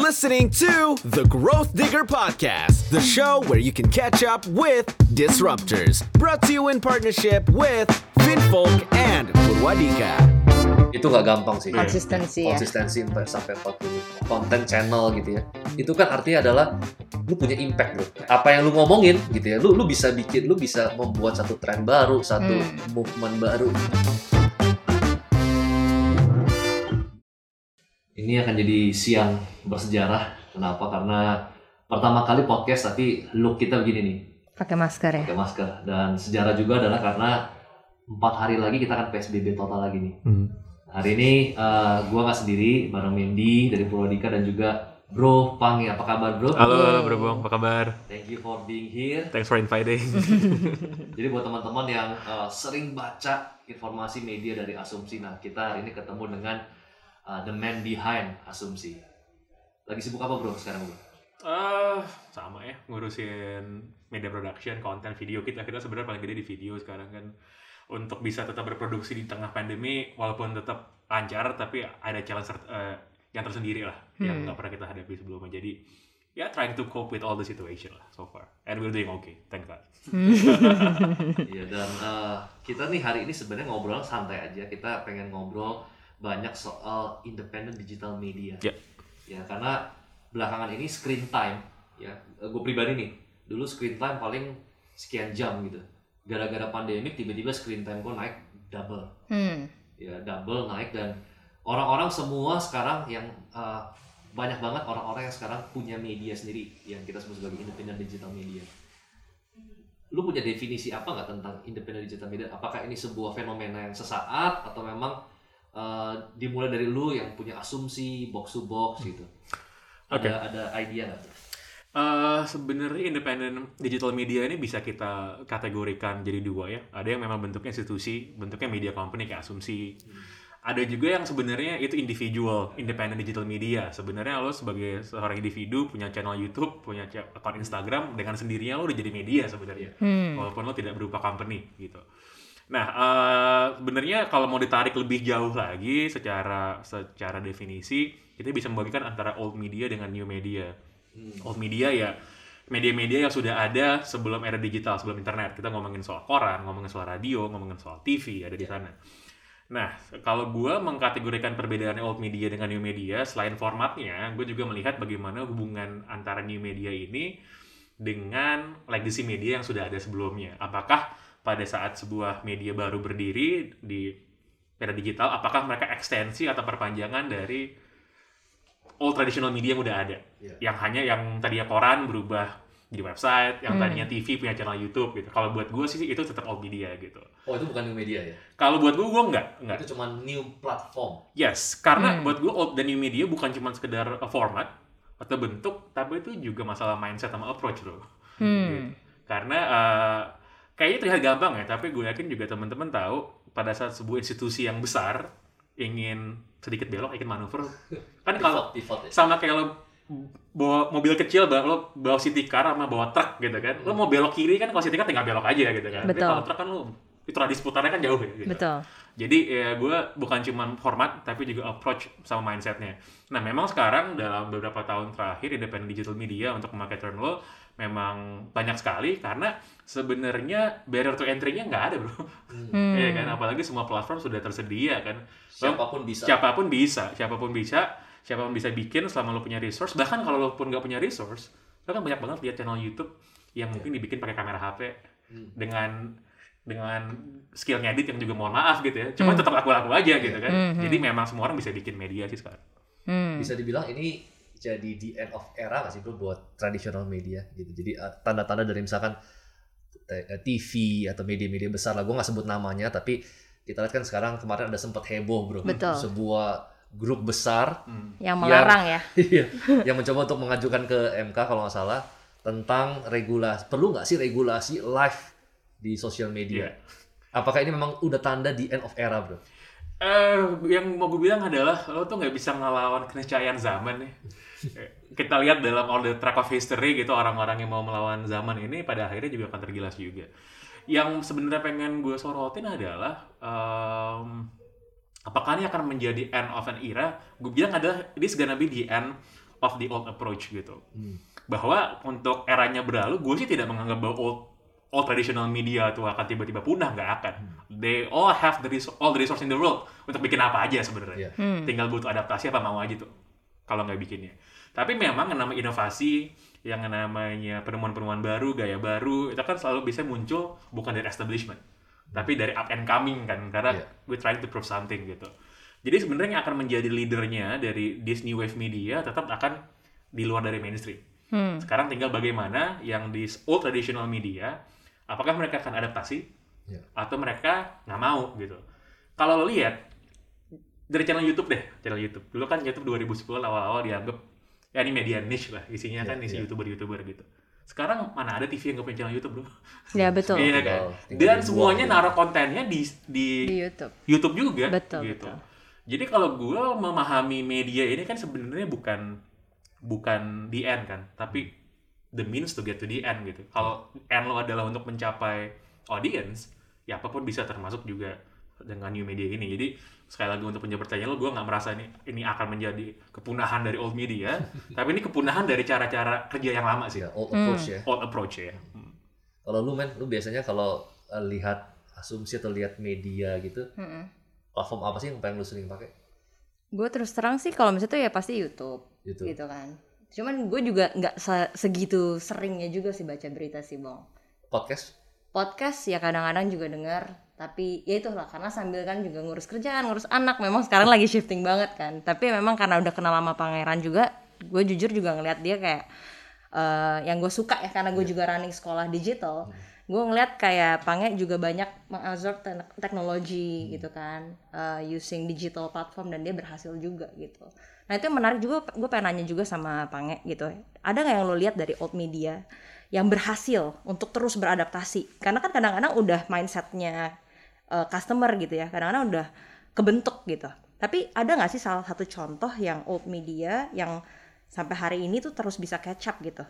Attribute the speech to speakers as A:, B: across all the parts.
A: listening to the Growth Digger Podcast, the show where you can catch up with disruptors. Brought to you in partnership with Finfolk and Purwadika.
B: itu nggak gampang sih
C: konsistensi ya
B: konsistensi sampai sampai 40 konten channel gitu ya itu kan artinya adalah lu punya impact bro apa yang lu ngomongin gitu ya lu lu bisa bikin lu bisa membuat satu tren baru satu
C: Hmm.
B: movement baru ini akan jadi siang bersejarah kenapa karena pertama kali podcast tapi look kita begini nih
C: pakai masker ya
B: pakai masker dan sejarah juga adalah karena empat hari lagi kita akan psbb total lagi nih hari ini eh, gua nggak sendiri bareng Mendy dari Purwadika dan juga Bro Pangi apa kabar bro?
D: Halo. Bro Bong, apa kabar?
B: Thank you for being here.
D: Thanks for inviting.
B: Jadi buat teman-teman yang eh, sering baca informasi media dari Asumsi, nah kita hari ini ketemu dengan eh, the man behind Asumsi. Lagi sibuk apa bro sekarang bro?
D: Eh, sama ya, ngurusin media production, konten video kita. Kita sebenarnya paling gede di video sekarang kan. Untuk bisa tetap berproduksi di tengah pandemi, walaupun tetap lancar, tapi ada challenge eh, yang tersendiri lah, yang
C: Hmm.
D: nggak pernah kita hadapi sebelumnya. Jadi, ya trying to cope with all the situation lah so far. And we're doing okay, thank God.
B: Iya dan eh, kita nih hari ini sebenarnya ngobrol santai aja. Kita pengen ngobrol banyak soal independent digital media.
D: Ya.
B: Ya karena belakangan ini screen time ya gue pribadi nih dulu screen time paling sekian jam gitu. Gara-gara pandemik tiba-tiba screen time gue naik double.
C: hmm.
B: Ya double naik dan orang-orang semua sekarang yang eh, banyak banget orang-orang yang sekarang punya media sendiri yang kita sebut sebagai independent digital media lu punya definisi apa nggak tentang independent digital media? Apakah ini sebuah fenomena yang sesaat atau memang uh, dimulai dari lu yang punya asumsi box to box gitu?
D: Oke.
B: Ada ada idea nggak? tuh?
D: Eh sebenarnya independent digital media ini bisa kita kategorikan jadi dua ya. Ada yang memang bentuknya institusi, bentuknya media company kayak asumsi. Ada juga yang sebenarnya itu individual, independent digital media. Sebenarnya lo sebagai seorang individu punya channel YouTube, punya akun Instagram dengan sendirinya lo udah jadi media sebenarnya.
C: Hmm.
D: Walaupun lo tidak berupa company gitu. Nah, eh, sebenarnya kalau mau ditarik lebih jauh lagi secara secara definisi, kita bisa membagikan antara old media dengan new media old media ya media-media yang sudah ada sebelum era digital, sebelum internet. Kita ngomongin soal koran, ngomongin soal radio, ngomongin soal TV, ada di sana. Nah, kalau gue mengkategorikan perbedaan old media dengan new media, selain formatnya, gue juga melihat bagaimana hubungan antara new media ini dengan legacy media yang sudah ada sebelumnya. Apakah pada saat sebuah media baru berdiri di era digital, apakah mereka ekstensi atau perpanjangan dari old traditional media yang udah ada?
B: Iya.
D: yang hanya yang tadinya koran berubah jadi website, yang
C: Hmm.
D: tadinya TV punya channel YouTube gitu. Kalau buat gue sih itu tetap old media gitu.
B: Oh itu bukan new media ya?
D: Kalau buat gue, gue enggak, enggak.
B: Itu cuma new platform.
D: Yes, karena
C: Hmm.
D: buat gue old dan new media bukan cuma sekedar uh, format atau bentuk, tapi itu juga masalah mindset sama approach bro.
C: Hmm.
D: Karena uh, kayaknya terlihat gampang ya, tapi gue yakin juga teman-teman tahu pada saat sebuah institusi yang besar ingin sedikit belok, ingin manuver, kan kalau
B: ya.
D: sama kayak lo bawa mobil kecil bawa lo bawa city car sama bawa truk gitu kan lo mau belok kiri kan kalau city car tinggal belok aja gitu kan Tapi
C: Betul.
D: kalau truk kan lo itu radius putarnya kan jauh ya gitu.
C: betul
D: jadi ya gue bukan cuma format tapi juga approach sama mindsetnya. Nah memang sekarang dalam beberapa tahun terakhir independent digital media untuk memakai term lo memang banyak sekali karena sebenarnya barrier to entry-nya nggak ada bro.
C: Hmm.
D: Iya kan? Apalagi semua platform sudah tersedia kan.
B: Siapa pun bisa.
D: siapa pun bisa siapa pun bisa siapa pun bisa bikin selama lo punya resource. Bahkan kalau lo pun nggak punya resource lo kan banyak banget lihat channel YouTube yang mungkin dibikin pakai kamera HP
B: Hmm.
D: dengan dengan skill ngedit yang juga mohon maaf gitu ya cuma
C: Hmm.
D: tetap laku-laku aja gitu kan
C: Hmm, hmm.
D: jadi memang semua orang bisa bikin media sih sekarang
C: Hmm.
B: Bisa dibilang ini jadi the end of era nggak sih bro buat traditional media gitu. Jadi uh, tanda-tanda dari misalkan eh, TV atau media-media besar lah. Gue nggak sebut namanya tapi kita lihat kan sekarang kemarin ada sempat heboh bro.
C: Betul.
B: Sebuah grup besar
C: yang melarang ya
B: Iya, yang mencoba untuk mengajukan ke MK kalau nggak salah tentang regulasi. Perlu nggak sih regulasi live di sosial media?
D: Iya.
B: Apakah ini memang udah tanda di end of era, bro?
D: Eh, yang mau gue bilang adalah lo tuh nggak bisa ngelawan keniscayaan zaman nih. Eh, Kita lihat dalam all the track of history gitu orang-orang yang mau melawan zaman ini pada akhirnya juga akan tergilas juga. Yang sebenarnya pengen gue sorotin adalah em, apakah ini akan menjadi end of an era? Gue bilang adalah this gonna be the end of the old approach gitu. Bahwa untuk eranya berlalu, gue sih tidak menganggap bahwa old all traditional media itu akan tiba-tiba punah, nggak akan. They all have the res- all the resource in the world untuk bikin apa aja sebenarnya.
B: Iya.
D: Tinggal butuh adaptasi apa mau aja tuh kalau nggak bikinnya. Tapi memang namanya inovasi, yang namanya penemuan-penemuan baru, gaya baru, itu kan selalu bisa muncul bukan dari establishment, tapi dari up and coming kan, karena
B: Iya.
D: we trying to prove something gitu. Jadi sebenarnya yang akan menjadi leadernya dari this new wave media tetap akan di luar dari mainstream. Sekarang tinggal bagaimana yang di old traditional media, apakah mereka akan adaptasi
B: Iya.
D: atau mereka nggak mau gitu. Kalau lo lihat dari channel YouTube deh, channel YouTube. Dulu kan YouTube 2010 awal-awal dianggap ya ini media niche lah, isinya
B: Iya,
D: kan isi
B: iya.
D: youtuber-youtuber gitu. Sekarang mana ada TV yang nggak punya channel YouTube bro?
C: Ya betul.
D: Iya kan. Dan semuanya naruh kontennya di di,
C: Di YouTube.
D: YouTube juga
C: Betul,
D: gitu.
C: betul.
D: Jadi kalau gue memahami media ini kan sebenarnya bukan bukan the end kan, tapi the means to get to the end gitu. Kalau end lo adalah untuk mencapai audience, ya apa pun bisa termasuk juga dengan new media ini. Jadi sekali lagi untuk menjawab pertanyaan lo, gue nggak merasa ini ini akan menjadi kepunahan dari old media, tapi ini kepunahan dari cara-cara kerja yang lama sih,
B: Ya, old approach ya.
D: old approach ya. Hmm.
B: Kalau lu men, lu biasanya kalau eh, lihat asumsi atau lihat media gitu,
C: Mm-mm.
B: platform apa sih yang paling lu sering pakai?
C: Gue terus terang sih kalau misalnya tuh ya pasti YouTube
B: YouTube.
C: gitu kan. Cuman gue juga nggak se- segitu seringnya juga sih baca berita sih bang.
B: Podcast?
C: Podcast ya kadang-kadang juga dengar, tapi ya itulah karena sambil kan juga ngurus kerjaan, ngurus anak. Memang sekarang lagi shifting banget kan. Tapi memang karena udah kenal sama pangeran juga, gue jujur juga ngeliat dia kayak eh, yang gue suka ya karena gue juga running sekolah digital. Gue ngeliat kayak Pange juga banyak mengabsorb te- teknologi gitu kan, eh, using digital platform dan dia berhasil juga gitu. Nah itu yang menarik juga, gue pengen nanya juga sama Pange gitu. Ada nggak yang lo lihat dari old media yang berhasil untuk terus beradaptasi? Karena kan kadang-kadang udah mindsetnya eh, customer gitu ya, kadang-kadang udah kebentuk gitu. Tapi ada nggak sih salah satu contoh yang old media yang sampai hari ini tuh terus bisa catch up gitu,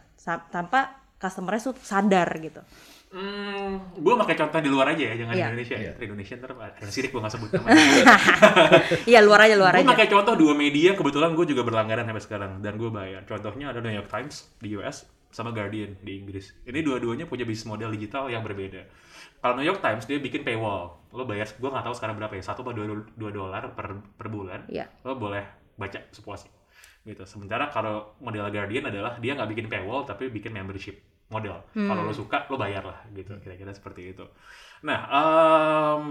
C: tanpa customernya tuh sadar gitu?
D: Hmm, gue pakai contoh di luar aja ya, jangan di
C: Iya.
D: Indonesia ya.
B: Iya.
D: Di Indonesia ntar ada sirik gue gak sebut namanya.
C: Iya luar aja luar
D: gue
C: aja.
D: pakai contoh dua media, kebetulan gue juga berlangganan sampai sekarang. Dan gue bayar. Contohnya ada New York Times di US, sama Guardian di Inggris. Ini dua-duanya punya bisnis model digital yang berbeda. Kalau New York Times, dia bikin paywall. Lo bayar, gue nggak tahu sekarang berapa ya, satu atau dua, dua dolar per, per bulan.
C: Iya.
D: Lo boleh baca sepuasnya. Gitu. Sementara kalau model Guardian adalah dia nggak bikin paywall, tapi bikin membership model. Kalau lo suka, lo bayar lah. Gitu. Kira-kira seperti itu. Nah, em,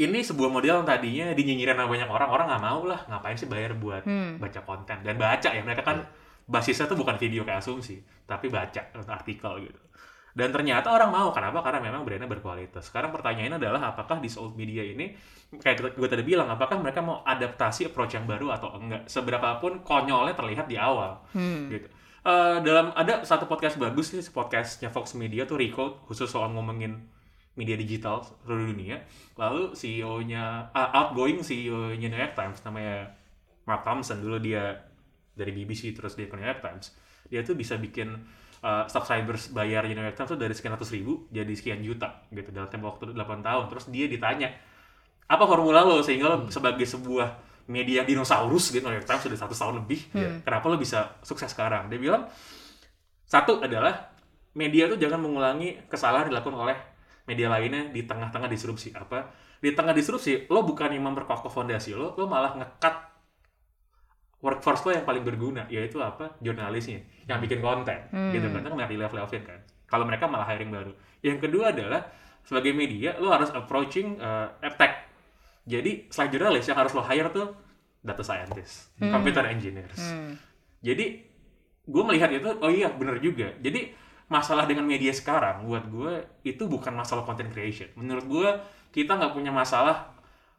D: ini sebuah model yang tadinya dinyinyirin sama banyak orang, orang nggak mau lah, ngapain sih bayar buat baca konten dan baca ya mereka kan basisnya tuh bukan video kayak asumsi, tapi baca artikel gitu. Dan ternyata orang mau, kenapa? Karena memang brandnya berkualitas. Sekarang pertanyaannya adalah apakah di old media ini, kayak gue tadi bilang, apakah mereka mau adaptasi approach yang baru atau enggak? Seberapapun konyolnya terlihat di awal, gitu. Eh, dalam ada satu podcast bagus nih, podcastnya Fox Media tuh Recode, khusus soal ngomongin media digital seluruh dunia. Lalu CEO-nya, ah, outgoing CEO-nya New York Times, namanya Mark Thompson, dulu dia dari BBC terus dia ke New York Times. Dia tuh bisa bikin uh, subscribers bayar New York Times tuh dari sekian ratus ribu jadi sekian juta gitu dalam tempo waktu 8 tahun. Terus dia ditanya, apa formula lo sehingga lo sebagai sebuah media dinosaurus gitu New York Times sudah satu tahun lebih, kenapa lo bisa sukses sekarang? Dia bilang, satu adalah media tuh jangan mengulangi kesalahan yang dilakukan oleh media lainnya di tengah-tengah disrupsi. Apa? Di tengah disrupsi lo bukan yang memperkokoh fondasi lo lo malah ngekat workforce lo yang paling berguna yaitu apa? Jurnalisnya yang bikin konten. Gitu kan? Nggak di level levelin kan? Kalau mereka malah hiring baru. Yang kedua adalah sebagai media lo harus approaching uh, tech jadi selain jurnalis yang harus lo hire tuh data scientist computer engineers. Jadi gue melihat itu oh iya bener juga. Jadi masalah dengan media sekarang buat gue itu bukan masalah content creation. Menurut gue kita nggak punya masalah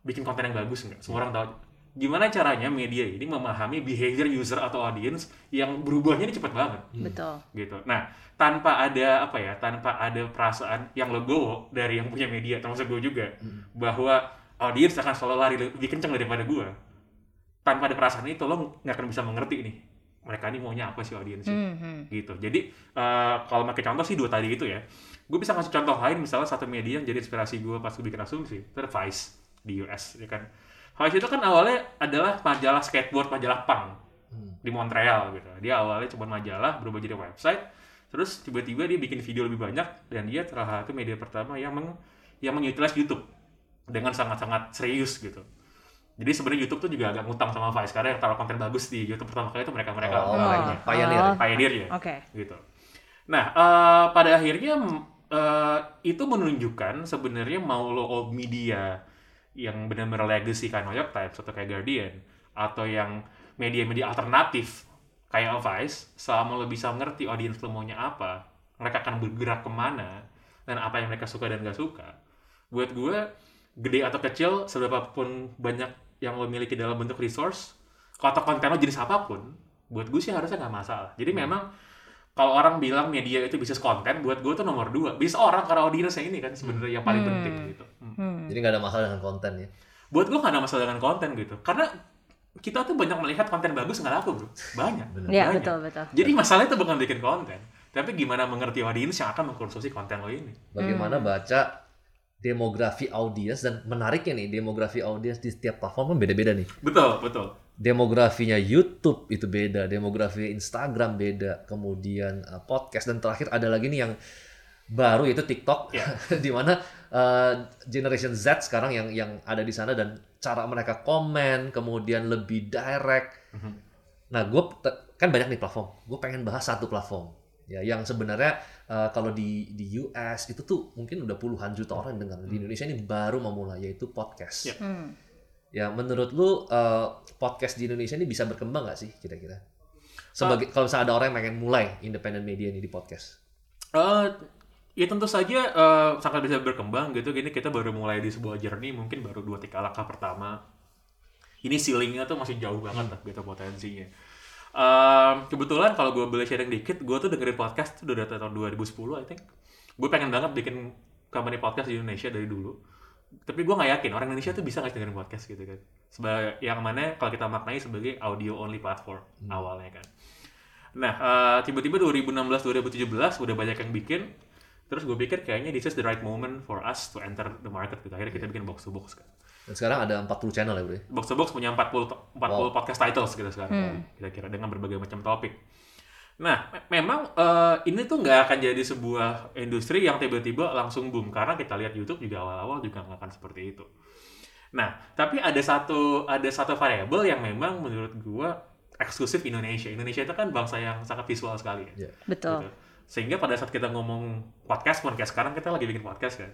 D: bikin konten yang bagus nggak? Semua orang tahu. Gimana caranya media ini memahami behavior user atau audience yang berubahnya ini cepat banget?
C: Betul.
D: gitu. Nah tanpa ada apa ya tanpa ada perasaan yang legowo dari yang punya media termasuk gue juga bahwa audience akan selalu lari lebih kencang daripada gue tanpa ada perasaan itu lo nggak akan bisa mengerti nih mereka ini maunya apa sih audiens
C: Mhm.
D: gitu. Jadi eh, kalau pakai contoh sih dua tadi itu ya. Gue bisa ngasih contoh lain misalnya satu media yang jadi inspirasi gue pas gue bikin asumsi itu ada Vice di US ya kan. Vice itu kan awalnya adalah majalah skateboard majalah punk di Montreal gitu. Dia awalnya cuma majalah, berubah jadi website, terus tiba-tiba dia bikin video lebih banyak dan dia salah satu media pertama yang meng, yang mengutilize YouTube dengan sangat-sangat serius gitu. Jadi sebenarnya YouTube tuh juga agak ngutang sama Vice karena yang taruh konten bagus di YouTube pertama kali itu mereka-mereka
B: Oh,
D: lainnya.
B: pioneer.
C: Oh.
D: Pioneer ya
C: Oke.
D: gitu. Nah, eh, pada akhirnya eh, itu menunjukkan sebenarnya mau lo old media yang benar-benar legacy kayak New York Times atau kayak Guardian atau yang media-media alternatif kayak Vice, selama lo bisa ngerti audiens lo maunya apa, mereka akan bergerak ke mana dan apa yang mereka suka dan gak suka. Buat gue, gede atau kecil, seberapapun banyak yang lo miliki dalam bentuk resource, kalau atau konten lo jenis apa pun, buat gue sih harusnya nggak masalah. Jadi memang kalau orang bilang media itu bisnis konten, buat gue tuh nomor dua. Bisnis orang karena audiensnya ini kan sebenarnya yang paling penting gitu. Hmm.
B: Jadi nggak ada masalah dengan konten ya.
D: Buat gue nggak ada masalah dengan konten gitu. Karena kita tuh banyak melihat konten bagus nggak laku bro. Banyak.
C: Iya,
D: Banyak.
C: betul, betul.
D: Jadi masalahnya itu bukan bikin konten. Tapi gimana mengerti audiens yang akan mengkonsumsi konten lo ini.
B: Bagaimana
C: Hmm.
B: baca demografi audiens dan menariknya nih demografi audiens di setiap platform kan beda-beda nih.
D: Betul, betul.
B: Demografinya YouTube itu beda, demografi Instagram beda, kemudian uh, podcast dan terakhir ada lagi nih yang baru yaitu TikTok
D: Iya.
B: di mana uh, generation Z sekarang yang yang ada di sana dan cara mereka komen kemudian lebih direct.
D: Mhm.
B: Nah, gue kan banyak nih platform. Gue pengen bahas satu platform ya yang sebenarnya uh, kalau di di US itu tuh mungkin udah puluhan juta orang yang dengar. Di Indonesia ini baru memulai yaitu podcast.
D: Iya.
C: Hmm.
B: Ya menurut lu uh, podcast di Indonesia ini bisa berkembang nggak sih kira-kira? Sebagai kalau misalnya ada orang yang pengen mulai independent media ini di podcast.
D: Eh, ya tentu saja eh, sangat bisa berkembang gitu. Gini kita baru mulai di sebuah journey, mungkin baru dua tiga langkah pertama. Ini ceilingnya tuh masih jauh banget lah gitu potensinya. Eh, kebetulan kalau gue boleh sharing dikit, gue tuh dengerin podcast tuh udah dari tahun 2010 I think. Gue pengen banget bikin company podcast di Indonesia dari dulu. Tapi gue nggak yakin orang Indonesia tuh bisa sih dengerin podcast gitu kan. Sebagai yang mana kalau kita maknai sebagai audio only platform awalnya kan. Nah, eh, tiba-tiba 2016-2017 udah banyak yang bikin. Terus gue pikir kayaknya this is the right moment for us to enter the market. Gitu. Akhirnya kita bikin box to box kan.
B: Dan sekarang ada 40 channel ya bro. ya?
D: Box to box punya 40 to- 40
B: Wow.
D: podcast titles gitu sekarang. Kira-kira dengan berbagai macam topik. Nah, me- memang eh, ini tuh nggak akan jadi sebuah industri yang tiba-tiba langsung boom karena kita lihat YouTube juga awal-awal juga nggak akan seperti itu. Nah, tapi ada satu ada satu variabel yang memang menurut gua eksklusif Indonesia. Indonesia itu kan bangsa yang sangat visual sekali ya.
B: Iya.
C: Betul.
D: Gitu. Sehingga pada saat kita ngomong podcast pun kayak sekarang kita lagi bikin podcast kan.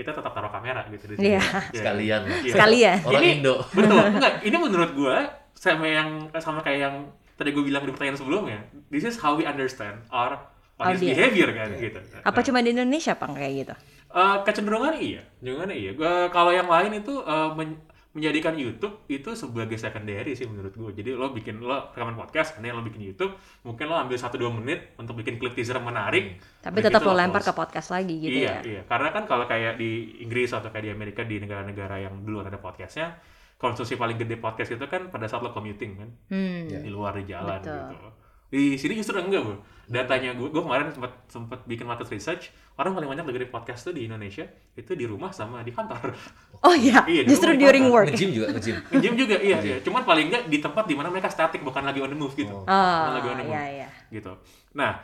D: Kita tetap taruh kamera gitu di sini.
C: Iya.
D: Iya.
B: Sekalian.
D: Iya.
C: Sekalian.
B: Orang
D: Ini-
B: Indo.
D: Betul. Enggak, ini menurut gua sama yang sama kayak yang tadi gue bilang di pertanyaan sebelumnya. This is how we understand our audience
C: Audience.
D: behavior kan gitu.
C: Apa
D: Nah,
C: cuma di Indonesia pang kayak gitu?
D: eh, kecenderungan iya, kecenderungan iya. Gua kalau yang lain itu eh, men- menjadikan YouTube itu sebagai secondary sih menurut gue. Jadi lo bikin lo rekaman podcast, kemudian lo bikin YouTube, mungkin lo ambil 1-2 menit untuk bikin klip teaser menarik.
C: Tapi
D: Udah
C: tetap
D: gitu
C: lo lempar ke podcast lagi gitu
D: iya,
C: ya.
D: iya. Karena kan kalau kayak di Inggris atau kayak di Amerika di negara-negara yang dulu ada podcastnya, konsumsi paling gede podcast itu kan pada saat lo commuting kan,
C: Hmm.
D: di luar di jalan
C: Betul.
D: gitu. Di sini justru enggak bu. Datanya gue, gue kemarin sempat sempat bikin market research, orang paling banyak dengerin podcast tuh di Indonesia itu di rumah sama di kantor.
C: Oh iya,
D: Iya, di
C: justru
D: rumah
C: during work.
B: Nge-gym juga, nge-gym.
D: Gym juga iya, iya. Cuman paling enggak di tempat di mana mereka static bukan lagi on the move gitu.
B: Oh.
D: Bukan lagi on the move
C: iya iya.
D: gitu. Nah,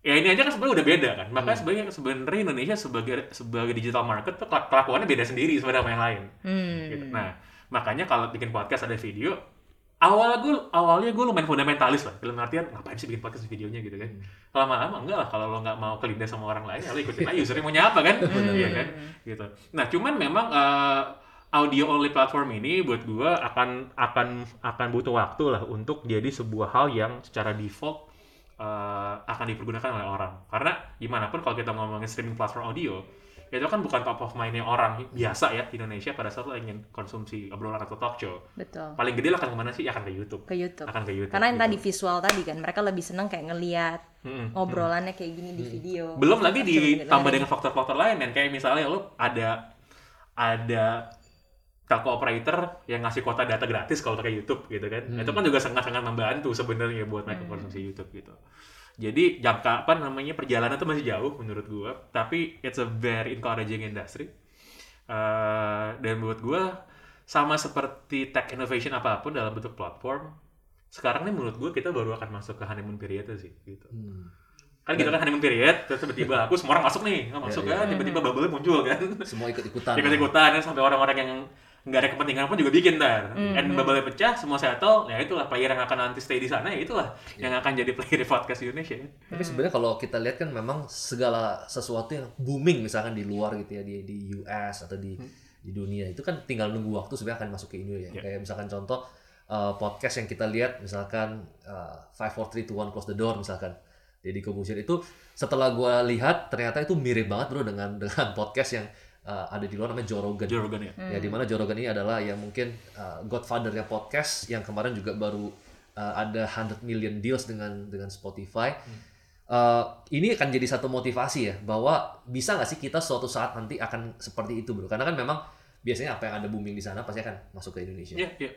D: ya ini aja kan sebenarnya udah beda kan. Makanya
C: Hmm.
D: sebenarnya sebenarnya Indonesia sebagai sebagai digital market tuh kelak- kelakuannya beda sendiri sebenarnya sama yang lain.
C: Hmm.
D: Gitu. Nah, makanya kalau bikin podcast ada video, awal gue awalnya gue lumayan fundamentalis lah. Dalam artian ngapain sih bikin podcast videonya gitu kan. Lama-lama enggak lah kalau lo nggak mau kelindas sama orang lain, ya lo ikutin aja usernya maunya apa kan. Iya kan? Gitu. Nah, cuman memang eh, audio only platform ini buat gue akan akan akan butuh waktu lah untuk jadi sebuah hal yang secara default eh, akan dipergunakan oleh orang. Karena gimana pun kalau kita ngomongin streaming platform audio, itu kan bukan top of mind orang biasa ya di Indonesia pada saat lo ingin konsumsi obrolan atau talk show.
C: Betul.
D: Paling gede lah akan ke mana sih? Ya akan ke YouTube.
C: Ke YouTube.
D: Akan ke YouTube.
C: Karena yang
D: gitu.
C: tadi visual tadi kan, mereka lebih seneng kayak ngeliat
D: Mm-mm.
C: ngobrolannya kayak gini di video.
D: Belum lagi
C: Capture
D: ditambah dengan faktor-faktor lain yang kayak misalnya lo ada ada telco operator yang ngasih kuota data gratis kalau pakai YouTube gitu kan. Itu kan juga sangat-sangat membantu sebenarnya buat mereka konsumsi YouTube gitu. Jadi jangka apa namanya perjalanan itu masih jauh menurut gua, tapi it's a very encouraging industry. Eh, dan buat gua sama seperti tech innovation apa pun dalam bentuk platform, sekarang nih menurut gue kita baru akan masuk ke honeymoon period sih gitu
B: Hmm.
D: kan gitu kan honeymoon period terus tiba-tiba aku semua orang masuk nih nggak masuk
B: Iya,
D: kan tiba-tiba bubble muncul kan
B: Semua ikut-ikutan.
D: ikut-ikutan ya, sampai orang-orang yang nggak ada kepentingan pun juga bikin ntar
C: Hmm,
D: and bubble pecah semua settle ya itulah player yang akan nanti stay di sana ya itulah
B: Iya.
D: yang akan jadi player di podcast Indonesia
B: Tapi sebenarnya kalau kita lihat kan memang segala sesuatu yang booming misalkan di luar gitu ya di di US atau di di dunia itu kan tinggal nunggu waktu sebenarnya akan masuk ke Indonesia.
D: Ya.
B: Kayak misalkan contoh uh, podcast yang kita lihat misalkan uh, Five Four Three Two One Close the Door misalkan Deddy Corbuzier itu setelah gua lihat ternyata itu mirip banget bro dengan dengan podcast yang uh, ada di luar namanya Joe Rogan.
D: Joe Rogan ya
B: Ya di mana Joe Rogan ini adalah yang mungkin uh, godfather-nya podcast yang kemarin juga baru uh, ada 100 million deals dengan dengan Spotify. Uh, ini akan jadi satu motivasi ya bahwa bisa nggak sih kita suatu saat nanti akan seperti itu bro? Karena kan memang biasanya apa yang ada booming di sana pasti akan masuk ke Indonesia.
D: Iya, iya.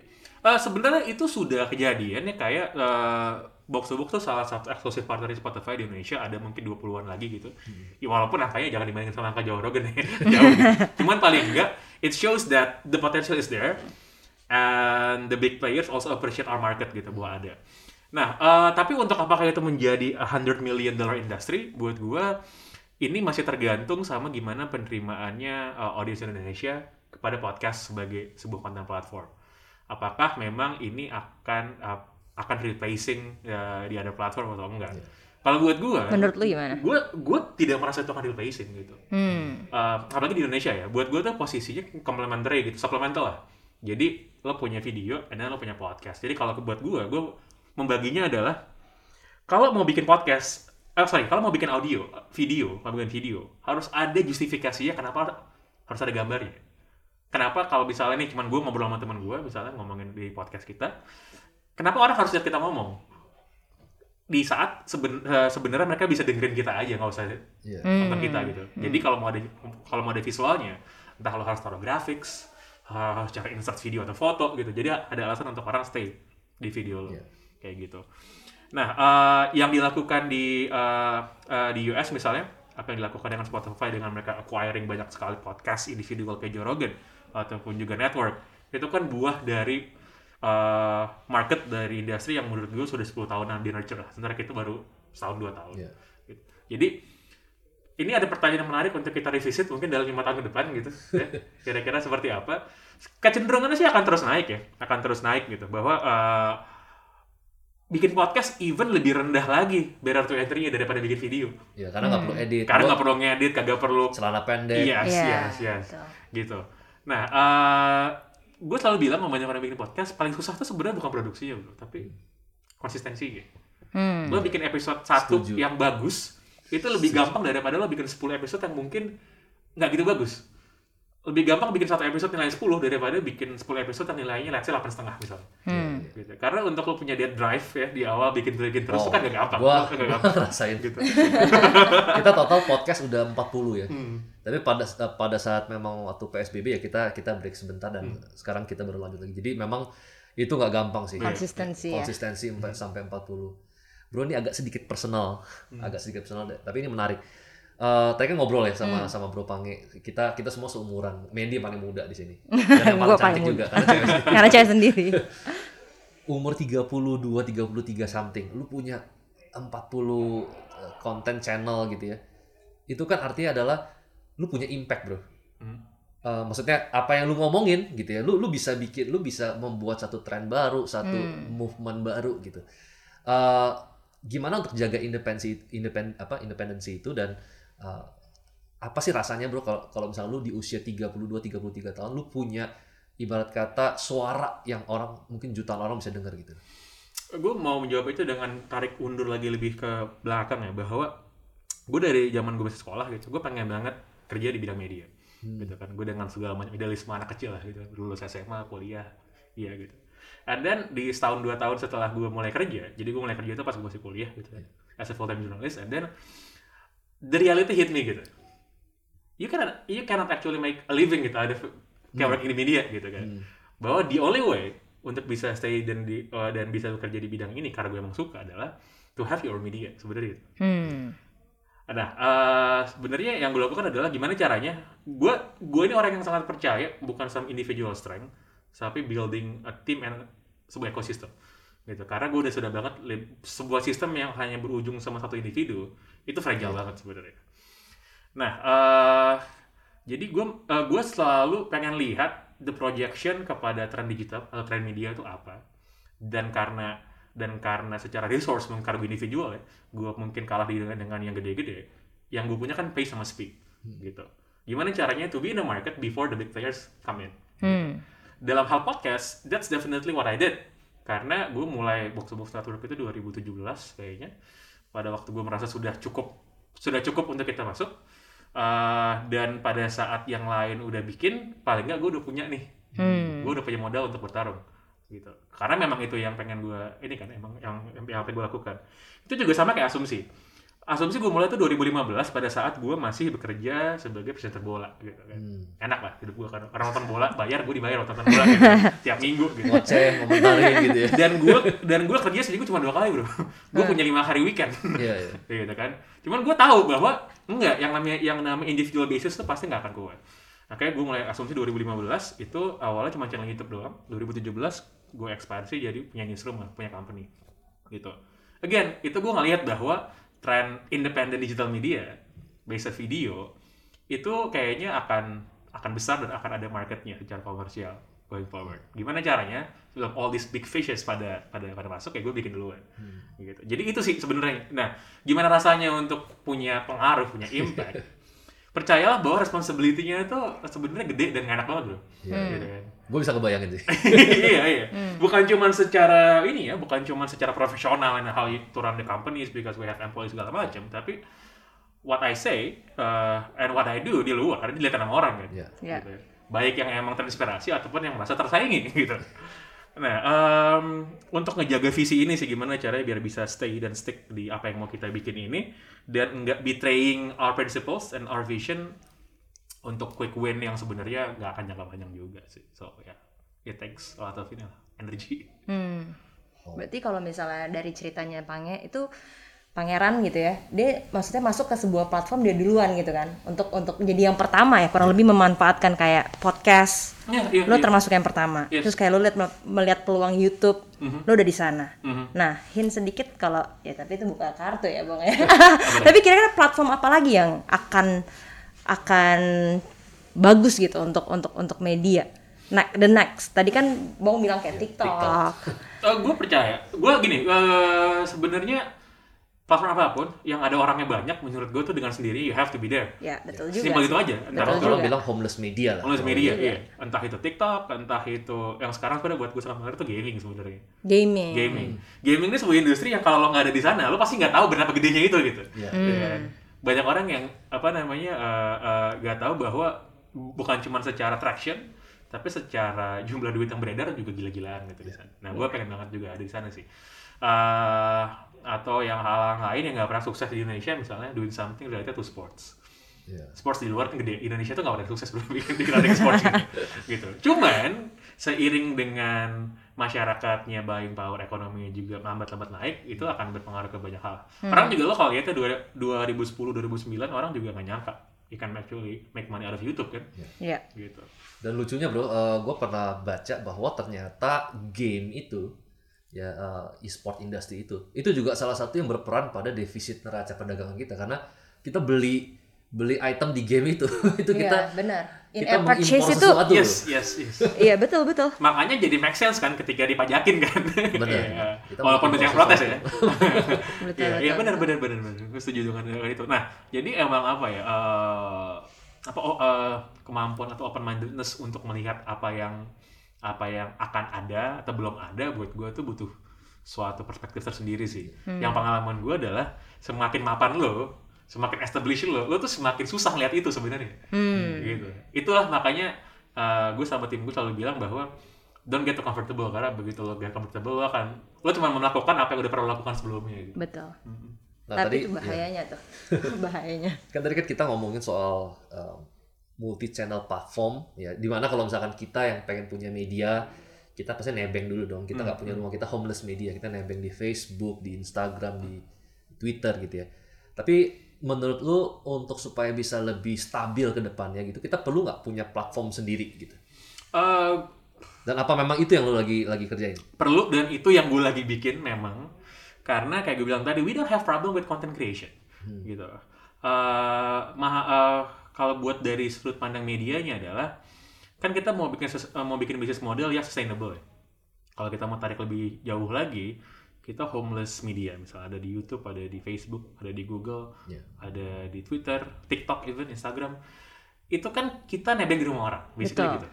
D: Eh, sebenarnya itu sudah kejadian ya kayak eh, Box to Box tuh salah satu eksklusif partner di Spotify di Indonesia ada mungkin 20-an lagi gitu. Ya, walaupun angkanya jangan dibandingin sama angka Joe Rogan ya. Jauh. Cuman paling enggak it shows that the potential is there and the big players also appreciate our market gitu bahwa ada. Nah, eh, tapi untuk apakah itu menjadi a 100 million dollar industry buat gua ini masih tergantung sama gimana penerimaannya uh, audiens Indonesia kepada podcast sebagai sebuah konten platform. Apakah memang ini akan uh, akan replacing uh, di ada platform atau enggak? Kalau buat gua,
C: Menurut lu gimana?
D: gua gua tidak merasa itu akan replacing gitu.
C: Hmm.
D: Uh, apalagi di Indonesia ya. Buat gua tuh posisinya complementary gitu, supplemental lah. Jadi lo punya video, and then lo punya podcast. Jadi kalau buat gua, gua membaginya adalah kalau mau bikin podcast, eh sorry, kalau mau bikin audio, video, mau bikin video, harus ada justifikasinya kenapa harus ada gambarnya. Kenapa kalau misalnya nih cuman gue ngobrol sama teman gue, misalnya ngomongin di podcast kita, kenapa orang harus lihat kita ngomong? Di saat seben- eh, sebenarnya mereka bisa dengerin kita aja, nggak usah
B: Iya.
D: nonton kita gitu. Jadi kalau mau ada kalau mau ada visualnya, entah lo harus taruh graphics, harus cara insert video atau foto gitu. Jadi ada alasan untuk orang stay di video lo.
B: Iya.
D: Kayak gitu. Nah, eh, yang dilakukan di eh, eh, di US misalnya, apa yang dilakukan dengan Spotify dengan mereka acquiring banyak sekali podcast individual kayak Joe Rogan ataupun juga network, itu kan buah dari eh, market dari industri yang menurut gue sudah 10 tahunan di nurture lah. Sementara kita baru setahun dua tahun.
B: Iya.
D: Gitu. Jadi ini ada pertanyaan yang menarik untuk kita revisit mungkin dalam lima tahun ke depan gitu ya. kira-kira seperti apa kecenderungannya sih akan terus naik ya akan terus naik gitu bahwa eh, bikin podcast even lebih rendah lagi barrier to entry-nya daripada bikin video
B: Iya, karena nggak perlu edit.
D: karena nggak perlu ngedit kagak perlu
B: celana pendek.
D: yes
C: Iya,
D: yes yes gitu nah eh gue selalu bilang sama banyak orang yang bikin podcast paling susah tuh sebenarnya bukan produksinya bro tapi konsistensinya
C: Hmm.
D: lo bikin episode satu
B: Setuju.
D: yang bagus itu lebih gampang daripada lo bikin 10 episode yang mungkin nggak gitu bagus lebih gampang bikin satu episode nilai 10 daripada bikin 10 episode yang nilainya let's say 8 setengah misalnya
C: Hmm.
D: gitu. karena untuk lo punya dead drive ya di awal bikin bikin terus itu kan gak gampang
B: Oh, Gua,
D: nggak gampang
B: rasain.
D: gitu
B: kita total podcast udah 40 ya.
D: Hmm.
B: Tapi pada pada saat memang waktu PSBB ya kita kita break sebentar dan
D: Hmm.
B: sekarang kita baru lanjut lagi. Jadi memang itu nggak gampang sih.
C: Konsistensi ya.
B: Konsistensi sampai sampai 40. Bro ini agak sedikit personal,
D: Hmm.
B: agak sedikit personal deh. Tapi ini menarik. Eh tadi kan ngobrol ya
C: Hmm.
B: sama sama Bro Pange. Kita kita semua seumuran. Mandy paling muda di sini. Dan yang paling cantik
C: paling
B: juga karena cewek sendiri.
C: Karena cewek sendiri.
B: umur 32, 33 something, lu punya 40 eh, konten channel gitu ya. Itu kan artinya adalah lu punya impact, Bro.
D: Hmm.
B: Eh, maksudnya apa yang lu ngomongin gitu ya. Lu lu bisa bikin lu bisa membuat satu tren baru, satu movement baru gitu. Eh, gimana untuk jaga independensi independ apa independensi itu dan eh, apa sih rasanya bro? Kalau kalau misalnya lu di usia 32 33 tahun lu punya ibarat kata suara yang orang mungkin jutaan orang bisa dengar gitu.
D: gue mau menjawab itu dengan tarik undur lagi lebih ke belakang ya bahwa gue dari zaman gue masih sekolah gitu gue pengen banget kerja di bidang media. Gitu kan gue dengan segala macam idealisme anak kecil lah gitu lulus SMA kuliah iya gitu. And then di setahun dua tahun setelah gue mulai kerja jadi gue mulai kerja itu pas gue masih kuliah gitu kan as a full time journalist and then the reality hit me gitu you cannot you cannot actually make a living gitu ada kayak working in media gitu kan bahwa the only way untuk bisa stay dan di uh, dan bisa bekerja di bidang ini karena gue emang suka adalah to have your media sebenarnya gitu.
C: Hmm.
D: Nah, uh, sebenarnya yang gue lakukan adalah gimana caranya? Gue gue ini orang yang sangat percaya bukan some individual strength, tapi building a team and sebuah ekosistem. Gitu. Karena gue udah sudah banget sebuah sistem yang hanya berujung sama satu individu itu fragile banget sebenarnya. Nah eh, jadi gue eh, gue selalu pengen lihat the projection kepada tren digital atau tren media itu apa. Dan karena dan karena secara resource mungkin karena gue individual ya gue mungkin kalah dengan, dengan yang gede-gede yang gue punya kan pace sama speed gitu. Gimana caranya to be in the market before the big players come in?
C: Hmm.
D: dalam hal podcast that's definitely what I did karena gue mulai box to box startup itu 2017 kayaknya. Pada waktu gue merasa sudah cukup sudah cukup untuk kita masuk. Uh, dan pada saat yang lain udah bikin paling nggak gue udah punya nih. Gue udah punya modal untuk bertarung gitu. Karena memang itu yang pengen gue ini kan emang yang yang, yang gue lakukan. Itu juga sama kayak asumsi asumsi gue mulai tuh 2015 pada saat gue masih bekerja sebagai presenter bola gitu kan. Enak lah hidup gue kan orang nonton bola bayar gue dibayar nonton bola gitu. Tiap minggu gitu.
B: Ngoceh ngomentarin gitu ya.
D: Dan gue dan gue kerja seminggu cuma dua kali bro. Gue punya lima hari weekend.
B: Iya iya.
D: Gitu kan. Cuman gue tahu bahwa enggak yang namanya yang namanya individual basis itu pasti nggak akan kuat makanya gue mulai asumsi 2015 itu awalnya cuma channel YouTube doang. 2017 gue ekspansi jadi punya newsroom punya company gitu. Again itu gue ngelihat bahwa tren independent digital media based video itu kayaknya akan akan besar dan akan ada marketnya secara komersial going forward. Gimana caranya? Sebelum all these big fishes pada pada pada masuk ya gue bikin duluan. Gitu. Jadi itu sih sebenarnya. Nah, gimana rasanya untuk punya pengaruh, punya impact? Percayalah bahwa responsibility-nya itu sebenarnya gede dan enak banget, Bro. Gitu kan.
B: gue bisa kebayangin sih
D: iya iya bukan cuman secara ini ya bukan cuman secara profesional and how you to run the companies because we have employees segala macam tapi what I say uh, and what I do di luar dilihat sama orang kan
B: Iya.
C: Iya.
D: Gitu. baik yang emang terinspirasi ataupun yang merasa tersaingi gitu nah em, untuk ngejaga visi ini sih gimana caranya biar bisa stay dan stick di apa yang mau kita bikin ini dan nggak betraying our principles and our vision untuk quick win yang sebenarnya nggak akan jangka panjang juga sih. So ya, it takes a lot of energy.
C: Hmm. Berarti kalau misalnya dari ceritanya Pange itu pangeran gitu ya, dia maksudnya masuk ke sebuah platform dia duluan gitu kan, untuk untuk menjadi yang pertama ya kurang lebih memanfaatkan kayak podcast.
D: Ya, iya,
C: Lo
D: iya.
C: termasuk yang pertama.
D: Yes.
C: Terus kayak lo lihat melihat peluang YouTube, lo udah di sana.
D: Mhm.
C: Nah, hint sedikit kalau ya tapi itu buka kartu ya bang ya. tapi kira-kira platform apa lagi yang akan akan bagus gitu untuk untuk untuk media. Nah, the next. Tadi kan Bang bilang kayak TikTok.
D: gue percaya, gue gini, eh, sebenarnya platform apa pun yang ada orangnya banyak, menurut gue tuh dengan sendiri you have to be there.
C: Ya, betul juga.
D: Simpel itu aja. Entah
C: Betul
D: itu
B: orang
C: juga.
B: bilang homeless media lah Kalau
D: media, iya. Entah itu TikTok, entah itu yang sekarang sebenarnya buat gue sangat menarik itu gaming sebenarnya.
C: Gaming.
D: Gaming. Gaming ini sebuah industri yang kalau lo nggak ada di sana, lo pasti nggak tahu berapa gedenya itu gitu.
B: Iya.
D: Ya kan? Banyak orang yang apa namanya eh, eh, nggak tahu bahwa bukan cuma secara traction, tapi secara jumlah duit yang beredar juga gila-gilaan gitu di sana. Nah, gue pengen banget juga ada di sana sih. Eh, atau yang hal lain yang nggak pernah sukses di Indonesia, misalnya doing something related to sports.
B: Iya.
D: sports di luar kan gede. Indonesia tuh nggak pernah sukses belum bikin ada sports gitu. gitu. Cuman seiring dengan masyarakatnya buying power ekonominya juga lambat-lambat naik itu akan berpengaruh ke banyak hal. Orang juga lo kalau lihatnya dua- 2010 2009 orang juga nggak nyangka you can actually make money out of YouTube kan?
C: Iya.
D: gitu.
B: Dan lucunya bro, gue pernah baca bahwa ternyata game itu, ya eh, e-sport industry itu, itu juga salah satu yang berperan pada defisit neraca perdagangan kita karena kita beli beli item di game itu, itu kita
C: Iya, benar. In
B: kita
C: purchase itu
B: sesuatu.
D: yes yes yes
C: Iya, betul betul.
D: makanya jadi make sense kan ketika dipajakin kan
B: Benar. Kita
D: walaupun banyak protes ya.
C: Betul,
D: Iya,
C: betul,
D: iya benar benar benar benar. Gue setuju dengan itu. Nah, jadi emang apa ya? eh, apa oh, eh, kemampuan atau open mindedness untuk melihat apa yang apa yang akan ada atau belum ada buat gue tuh butuh suatu perspektif tersendiri sih.
C: Hmm.
D: Yang pengalaman gue adalah semakin mapan lo, semakin established lo, lo tuh semakin susah lihat itu sebenarnya.
C: Hmm.
D: Gitu. Itulah makanya gue sama tim gue selalu bilang bahwa don't get too comfortable karena begitu lo get comfortable lo akan lo cuma melakukan apa yang udah pernah lo lakukan sebelumnya gitu.
C: Betul.
B: Nah,
C: Tapi
B: tadi
C: itu bahayanya tuh. bahayanya.
B: kan tadi kan kita ngomongin soal multi channel platform ya di mana kalau misalkan kita yang pengen punya media kita pasti nebeng dulu dong. Kita nggak punya rumah kita homeless media. Kita nebeng di Facebook di Instagram di Twitter gitu ya. Tapi menurut lu untuk supaya bisa lebih stabil ke depannya gitu kita perlu nggak punya platform sendiri gitu?
D: Eh,
B: Dan apa memang itu yang lo lagi lagi kerjain?
D: perlu dan itu yang gue lagi bikin memang karena kayak gue bilang tadi we don't have problem with content creation gitu. Eh, maha- eh, kalau buat dari sudut pandang medianya adalah kan kita mau bikin eh, mau bikin bisnis model yang sustainable ya kalau kita mau tarik lebih jauh lagi kita homeless media misalnya ada di YouTube ada di Facebook ada di Google
B: Ya.
D: ada di Twitter TikTok even Instagram itu kan kita nebeng di rumah orang basically
C: Betul.
D: gitu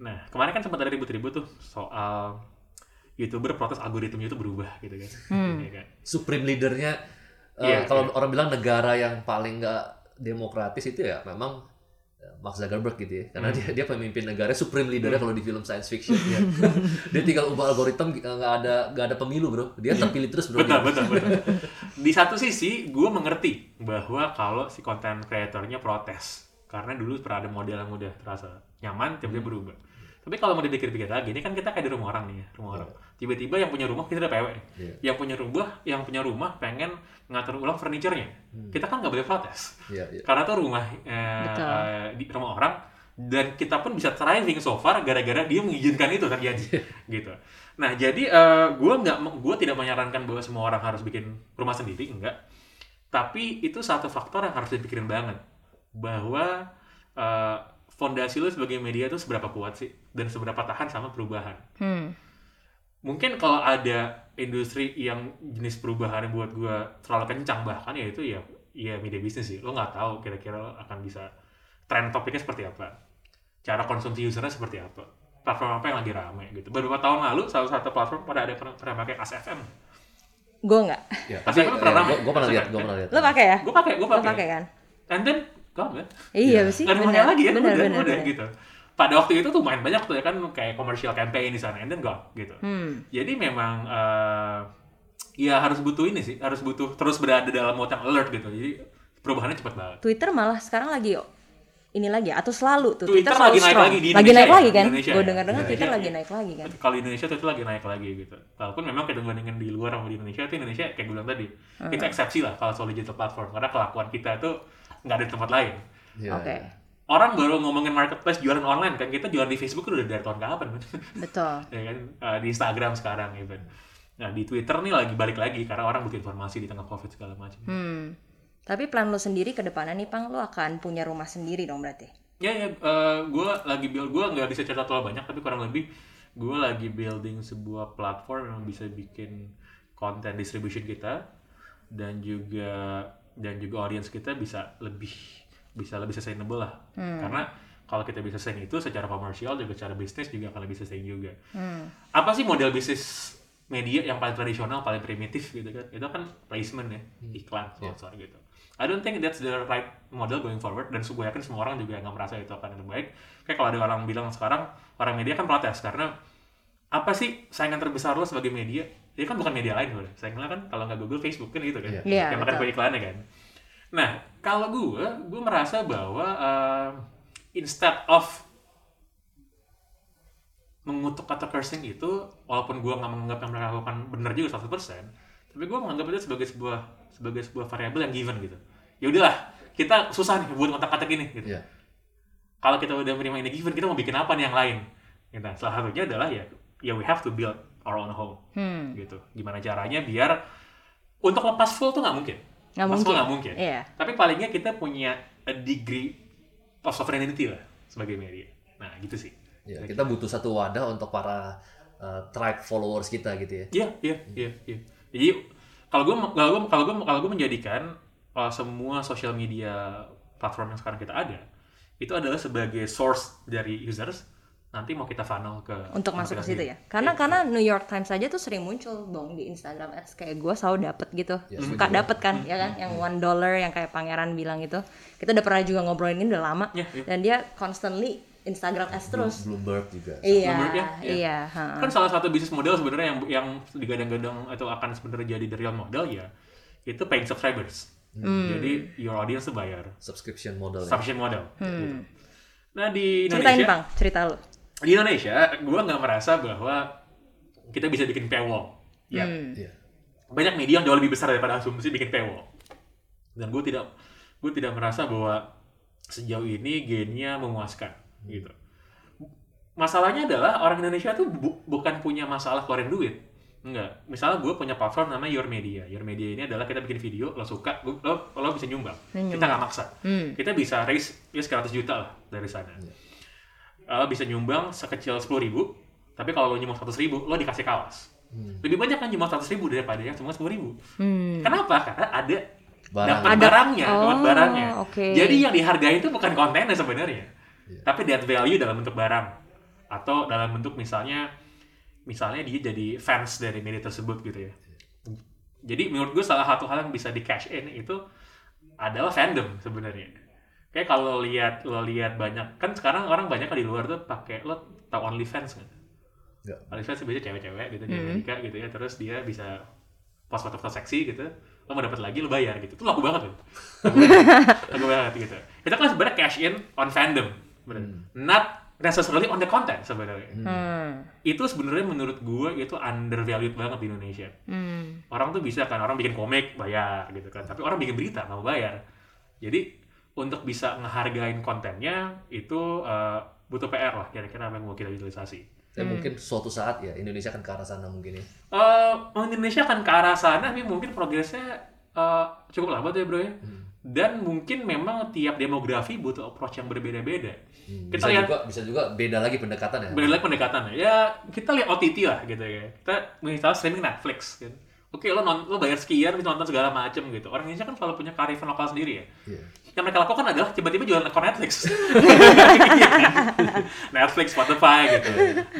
D: Nah, kemarin kan sempat ada ribut-ribut tuh soal YouTuber protes algoritmanya itu berubah gitu kan. Iya kan?
B: Supreme leadernya eh,
D: Iya,
B: kalau
D: iya.
B: orang bilang negara yang paling nggak demokratis itu ya memang eh, Mark Zuckerberg gitu ya karena
D: Hmm.
B: dia dia pemimpin negara supreme leadernya kalau di film science fiction ya. dia tinggal ubah algoritma nggak ada nggak ada pemilu bro dia terpilih terus bro
D: Betul,
B: dia.
D: betul, betul. Di satu sisi, gue mengerti bahwa kalau si konten kreatornya protes. Karena dulu pernah ada model yang udah terasa nyaman, tiba-tiba berubah. Tapi kalau mau dipikir-pikir lagi, ini kan kita kayak di rumah orang nih ya, rumah orang. Tiba-tiba yang punya rumah, kita udah PW.
B: Iya.
D: Yang punya rumah, yang punya rumah pengen ngatur ulang furniture-nya. Kita kan nggak boleh protes.
B: Iya, iya.
D: Karena tuh rumah eh, eh, di rumah orang dan kita pun bisa thriving so far gara-gara dia mengizinkan itu terjadi gitu. Nah jadi eh, gue nggak gue tidak menyarankan bahwa semua orang harus bikin rumah sendiri enggak. Tapi itu satu faktor yang harus dipikirin banget bahwa eh, fondasi lu sebagai media itu seberapa kuat sih dan seberapa tahan sama perubahan
C: Hmm.
D: Mungkin kalau ada industri yang jenis perubahannya buat gua terlalu kencang bahkan ya itu ya ya media bisnis sih lo nggak tahu kira-kira akan bisa tren topiknya seperti apa cara konsumsi usernya seperti apa platform apa yang lagi rame gitu beberapa tahun lalu salah satu platform pada ada pernah, pernah pakai ASFM
C: Gue nggak.
B: Ya,
D: Tapi lu pernah
B: gue gue pernah lihat gue pernah lihat
C: Lo pakai ya?
D: gue pakai gue
C: Lo
D: pakai
C: pakai kan?
D: and then gone kan
C: Iya
B: Iya.
C: sih.
D: ada
C: benar.
D: pakai lagi ya
C: Benar,
D: udah udah
C: benar.
D: gitu pada waktu itu tuh main banyak tuh ya kan kayak commercial campaign di sana and then gone gitu
C: Hmm.
D: Jadi memang eh, ya harus butuh ini sih, harus butuh terus berada dalam mode yang alert gitu. Jadi perubahannya cepat banget.
C: Twitter malah sekarang lagi ini lagi atau selalu tuh
D: Twitter
C: selalu
D: lagi naik
C: strong.
D: lagi di
C: lagi
D: Indonesia
C: naik
D: ya,
C: lagi kan
D: Indonesia
C: gue
D: ya.
C: dengar dengar Twitter lagi naik lagi kan
D: Kalau di Indonesia itu lagi naik lagi gitu. Walaupun memang kita bandingin di luar sama di Indonesia itu Indonesia kayak gue bilang tadi itu eksepsi lah kalau soal digital platform karena kelakuan kita tuh nggak ada di tempat lain.
B: Iya,
C: oke
B: iya.
D: Orang baru ngomongin marketplace jualan online kan kita jualan di Facebook udah dari tahun kapan kan?
C: betul
D: ya kan Eh, di Instagram sekarang even. Nah di Twitter nih lagi balik lagi karena orang butuh informasi di tengah covid segala macam.
C: hmm. tapi plan lo sendiri ke depannya nih pang lo akan punya rumah sendiri dong berarti
D: Ya ya, gue lagi build, gue nggak bisa cerita terlalu banyak, tapi kurang lebih gue lagi building sebuah platform yang bisa bikin konten distribution kita dan juga dan juga audience kita bisa lebih bisa lebih sustainable lah. Karena kalau kita bisa sustain itu secara komersial juga secara bisnis juga akan lebih sustain juga. Apa sih model bisnis media yang paling tradisional, paling primitif gitu kan? Itu kan placement ya, iklan, sponsor gitu. I don't think that's the right model going forward dan gue yakin semua orang juga nggak merasa itu akan yang terbaik. Kayak kalau ada orang bilang sekarang orang media kan protes karena apa sih saingan terbesar lo sebagai media? Dia kan bukan media lain loh. Saingannya kan kalau nggak Google, Facebook kan gitu kan.
B: Iya.
C: Iya,
D: yang makan iklannya kan. Nah, kalau gue, gue merasa bahwa uh, instead of mengutuk kata cursing itu, walaupun gue nggak menganggap yang mereka lakukan benar juga 100%, tapi gue menganggap itu sebagai sebuah sebagai sebuah variabel yang given gitu. Ya udahlah, kita susah nih buat ngotak-katak ini gitu.
B: Iya.
D: Kalau kita udah menerima ini given, kita mau bikin apa nih yang lain? Gitu. Salah satunya adalah ya, ya we have to build our own home
C: hmm.
D: gitu. Gimana caranya biar untuk lepas full tuh nggak mungkin.
C: Nggak mungkin.
D: nggak mungkin.
C: Iya.
D: Tapi palingnya kita punya a degree of sovereignty lah sebagai media. Nah gitu sih.
B: Ya, kita butuh satu wadah untuk para uh, tribe followers kita gitu ya.
D: Iya, iya, iya, iya. Jadi kalau gue kalau gue kalau gue kalau gue menjadikan uh, semua social media platform yang sekarang kita ada itu adalah sebagai source dari users nanti mau kita funnel ke
C: untuk masuk ke situ ya karena karena New York Times aja tuh sering muncul dong di Instagram ads kayak gue selalu dapet gitu
B: Ya,
C: suka dapet kan ya kan yang one dollar yang kayak pangeran bilang itu kita udah pernah juga ngobrolin ini udah lama
D: Iya, iya.
C: dan dia constantly Instagram ads terus
B: Bloomberg juga.
C: iya
D: Bloomberg ya? Iya.
C: iya
D: kan salah satu bisnis model sebenarnya yang yang digadang-gadang atau akan sebenarnya jadi the real model ya itu paying subscribers
C: Hmm.
D: jadi your audience tuh bayar
B: Subscription model ya.
D: subscription model gitu. nah di
C: Hmm. ceritain
D: Indonesia
C: bang cerita lu
D: di Indonesia gue nggak merasa bahwa kita bisa bikin paywall ya
C: Hmm.
B: Iya.
D: banyak media yang jauh lebih besar daripada asumsi bikin paywall dan gue tidak gue tidak merasa bahwa sejauh ini gainnya memuaskan gitu masalahnya adalah orang Indonesia tuh bu- bukan punya masalah keluarin duit. Enggak. Misalnya gue punya platform namanya Your Media. Your Media ini adalah kita bikin video, lo suka, lo, lo bisa nyumbang. Kita nggak maksa.
C: Hmm.
D: Kita bisa raise ya sekitar 100 juta lah dari sana. Lo bisa nyumbang sekecil 10 ribu, tapi kalau lo nyumbang 100 ribu, lo dikasih kawas. Lebih banyak kan nyumbang 100 ribu daripada yang cuma 10 ribu.
C: Hmm.
D: Kenapa? Karena ada
B: Barang.
D: dapat
C: Ada-
D: barangnya, dapat
C: Oh,
D: barangnya.
C: oke.
D: Jadi yang dihargai itu bukan kontennya sebenarnya, tapi that value dalam bentuk barang atau dalam bentuk misalnya, misalnya dia jadi fans dari media tersebut gitu ya. Jadi menurut gue salah satu hal yang bisa di cash in itu adalah fandom sebenarnya. Kayak kalau lihat lo lihat banyak kan sekarang orang banyak kan di luar tuh pakai lo tau OnlyFans nggak?
B: Nggak.
D: OnlyFans biasanya cewek-cewek gitu di Amerika gitu ya terus dia bisa post foto-foto seksi gitu lo mau dapat lagi lo bayar gitu. Itu laku banget tuh. Laku banget. Gitu. Itu kan sebenarnya cash in on fandom bener. not necessarily on the content sebenarnya.
C: Hmm.
D: itu sebenarnya menurut gue itu undervalued banget di Indonesia.
C: Hmm.
D: orang tuh bisa kan orang bikin komik bayar gitu kan. Tapi orang bikin berita nggak mau bayar. Jadi untuk bisa ngehargain kontennya itu eh, butuh PR lah kira-kira apa yang mau kita utilisasi
B: Ya, mungkin suatu saat ya Indonesia akan ke arah sana mungkin ya.
D: Eh, Indonesia akan ke arah sana, tapi mungkin progresnya eh, cukup lambat ya bro ya. Dan mungkin memang tiap demografi butuh approach yang berbeda-beda. Kita
B: Bisa
D: lihat
B: juga bisa juga beda lagi pendekatan ya.
D: beda lagi pendekatannya. Ya kita lihat OTT lah gitu ya. Kita misalnya streaming Netflix kan. Oke lo non, lo bayar sekian bisa nonton segala macam gitu. Orang Indonesia kan selalu punya kearifan lokal sendiri ya.
B: Iya.
D: Yang mereka lakukan adalah tiba-tiba jualan akun Netflix. Netflix, Spotify gitu.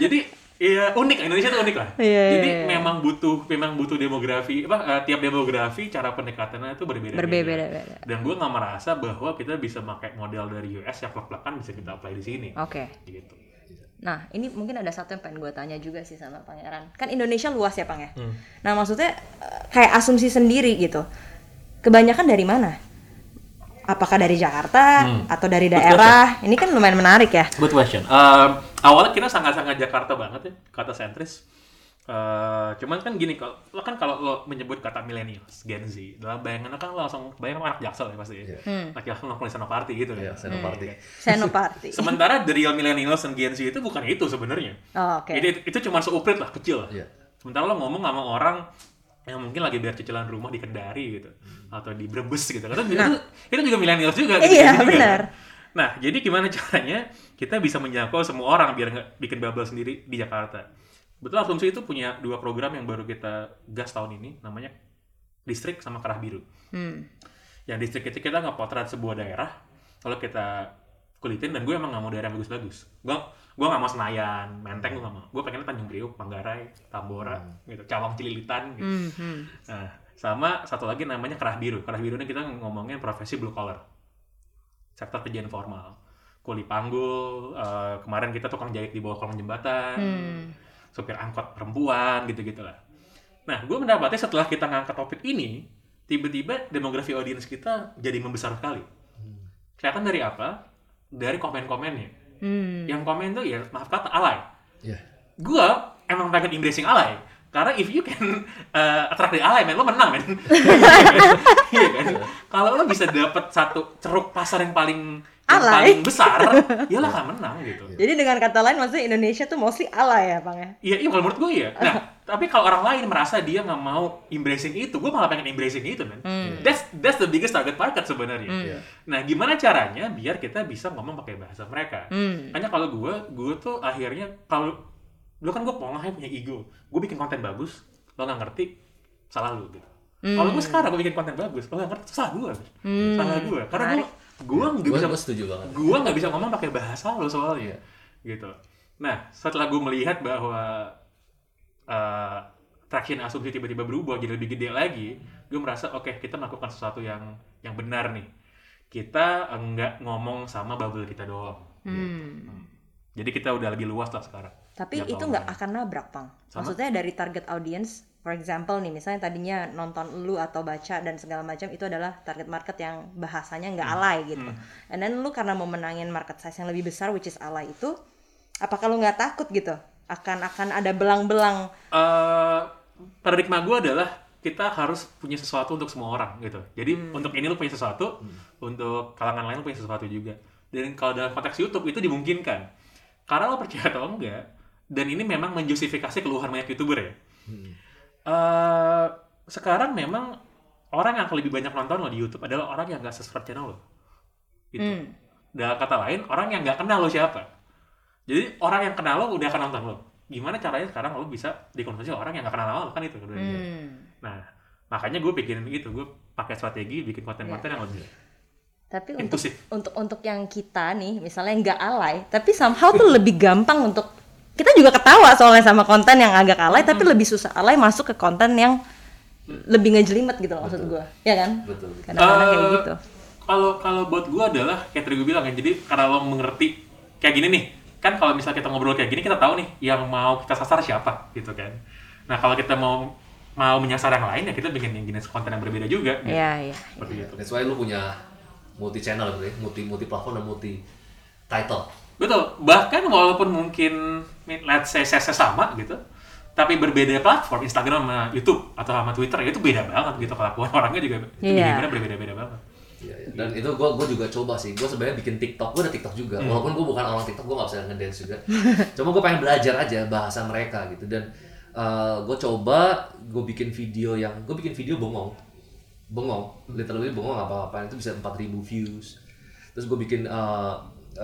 D: Jadi ya unik Indonesia tuh unik lah.
C: Iya, iya,
D: Jadi
C: iya.
D: memang butuh memang butuh demografi apa eh, tiap demografi cara pendekatannya itu berbeda-beda.
C: Berbeda-beda.
D: Dan gue nggak merasa bahwa kita bisa pakai model dari US yang plek-plekan bisa kita apply di sini.
C: Oke.
D: Gitu.
C: Nah, ini mungkin ada satu yang pengen gue tanya juga sih sama Pangeran. Kan Indonesia luas ya, Pang ya?
D: Hmm.
C: Nah, maksudnya eh, kayak asumsi sendiri gitu. Kebanyakan dari mana? Apakah dari Jakarta
D: Hmm.
C: atau dari daerah? Ini kan lumayan menarik ya.
D: Good question. Um, awalnya kita sangat-sangat Jakarta banget ya, kata sentris. Uh, cuman kan gini, kalau lo kan kalau lo menyebut kata millennials, Gen Z, dalam bayangan lo kan lo langsung bayangin anak jaksel ya pasti. ya. Anak jaksel nongkrong di Senoparty gitu
B: Iya,
D: ya.
B: Senoparty.
C: Senoparty.
D: Sementara the real millennials dan Gen Z itu bukan itu sebenarnya.
C: Oh, Oke.
D: Itu, itu cuma seuprit lah, kecil lah.
B: Iya.
D: Sementara lo ngomong sama orang yang mungkin lagi bayar cicilan rumah di Kendari gitu atau di Brebes gitu kan itu, itu juga millennials juga gitu,
C: Iya,
D: gitu juga.
C: benar.
D: nah jadi gimana caranya kita bisa menjangkau semua orang biar nggak bikin bubble sendiri di Jakarta betul asumsi itu punya dua program yang baru kita gas tahun ini namanya distrik sama kerah biru.
C: Hmm.
D: yang distrik itu kita ngepotret sebuah daerah lalu kita kulitin dan gue emang nggak mau daerah yang bagus-bagus. Gue gue nggak mau Senayan Menteng gue nggak mau. Gue pengennya Tanjung Priok Manggarai Tambora gitu. Cawang Cililitan gitu.
C: Hmm, hmm.
D: nah sama satu lagi namanya kerah biru. Kerah biru ini kita ngomongin profesi blue collar. Sektor kerjaan formal. Kuli panggul eh, kemarin kita tukang jahit di bawah kolong jembatan.
C: Hmm.
D: Supir angkot perempuan gitu gitulah nah gue mendapati setelah kita ngangkat topik ini tiba-tiba demografi audiens kita jadi membesar sekali. Kelihatan dari apa? Dari komen-komennya.
C: Hmm.
D: yang komen tuh ya maaf kata alay.
B: Iya.
D: gue emang pengen embracing alay karena if you can uh, attract the alay man lo menang men iya kan kalau lo bisa dapet satu ceruk pasar yang paling yang
C: Alay.
D: paling besar ya lo akan menang gitu
C: Jadi dengan kata lain maksudnya Indonesia tuh mostly alay ya, Bang ya?
D: Iya, iya kalau menurut gue ya. Nah, tapi kalau orang lain merasa dia nggak mau embracing itu, gue malah pengen embracing itu, man. That's that's the biggest target market sebenarnya.
B: Iya.
D: Nah, gimana caranya biar kita bisa ngomong pakai bahasa mereka?
C: Hmm.
D: Hanya kalau gue, gue tuh akhirnya kalau dulu kan gue pongah ya punya ego, gue bikin konten bagus, lo nggak ngerti, salah lu gitu. Kalau gue sekarang gue bikin konten bagus, lo nggak ngerti, salah gue, salah gue. Karena gue, gue nggak bisa
B: gue setuju banget.
D: gue nggak bisa ngomong pakai bahasa lo soalnya gitu. Nah setelah gue melihat bahwa uh, traction asumsi tiba-tiba berubah jadi lebih gede lagi gue merasa oke kita melakukan sesuatu yang yang benar nih. Kita nggak ngomong sama bubble kita doang
C: Hmm.
D: jadi kita udah lebih luas lah sekarang
C: Tapi
D: Jangkauannya.
C: itu nggak akan nabrak, Pang.
D: Sama?
C: Maksudnya dari target audience, for example nih, misalnya tadinya nonton lu atau baca dan segala macam itu adalah target market yang bahasanya nggak alay gitu. And then lu karena mau menangin market size yang lebih besar, which is alay itu, apakah lu nggak takut gitu? Akan akan ada belang-belang.
D: Eh, paradigma gue adalah kita harus punya sesuatu untuk semua orang gitu. Jadi untuk ini lu punya sesuatu, untuk kalangan lain lu punya sesuatu juga. Dan kalau dalam konteks YouTube itu dimungkinkan. karena lo percaya atau enggak dan ini memang menjustifikasi keluhan banyak youtuber ya Eh, sekarang memang orang yang akan lebih banyak nonton lo di YouTube adalah orang yang nggak subscribe channel lo gitu
C: Hmm.
D: dalam kata lain orang yang nggak kenal lo siapa jadi orang yang kenal lo udah akan nonton lo gimana caranya sekarang lo bisa dikonsumsi orang yang nggak kenal lo kan itu sebenarnya.
C: Hmm.
D: nah makanya gue pikirin gitu gue pakai strategi bikin konten-konten
C: Iya.
D: yang lebih
C: Tapi untuk untuk untuk yang kita nih misalnya nggak alay tapi somehow tuh lebih gampang untuk kita juga ketawa soalnya sama konten yang agak alay tapi lebih susah alay masuk ke konten yang lebih ngejelimet gitu loh maksud gue ya kan?
B: Betul.
C: kadang-kadang kayak
D: Eh,
C: gitu.
D: kalau kalau buat gue adalah kayak tadi gue bilang ya jadi karena lo mengerti kayak gini nih kan kalau misalnya kita ngobrol kayak gini kita tahu nih yang mau kita sasar siapa gitu kan. Nah kalau kita mau mau menyasar yang lain ya kita bikin yang jenis konten yang berbeda juga gitu.
C: Iya iya
D: seperti itu
B: That's why lu punya multi channel gitu ya, multi multi platform dan multi title.
D: Betul bahkan walaupun mungkin let's say saya sama gitu tapi berbeda platform Instagram sama YouTube atau sama Twitter ya itu beda banget gitu kelakuan orangnya juga itu behaviornya berbeda-beda banget
B: Iya, iya. Dan itu gue gue juga coba sih. Gue sebenarnya bikin TikTok. Gue ada TikTok juga. Walaupun gue bukan orang TikTok, gue gak bisa ngedance juga. Cuma gue pengen belajar aja bahasa mereka gitu. Dan gue coba gue bikin video yang gue bikin video bengong, bengong, literally bengong apa-apa itu bisa 4000 views. Terus gue bikin uh, uh,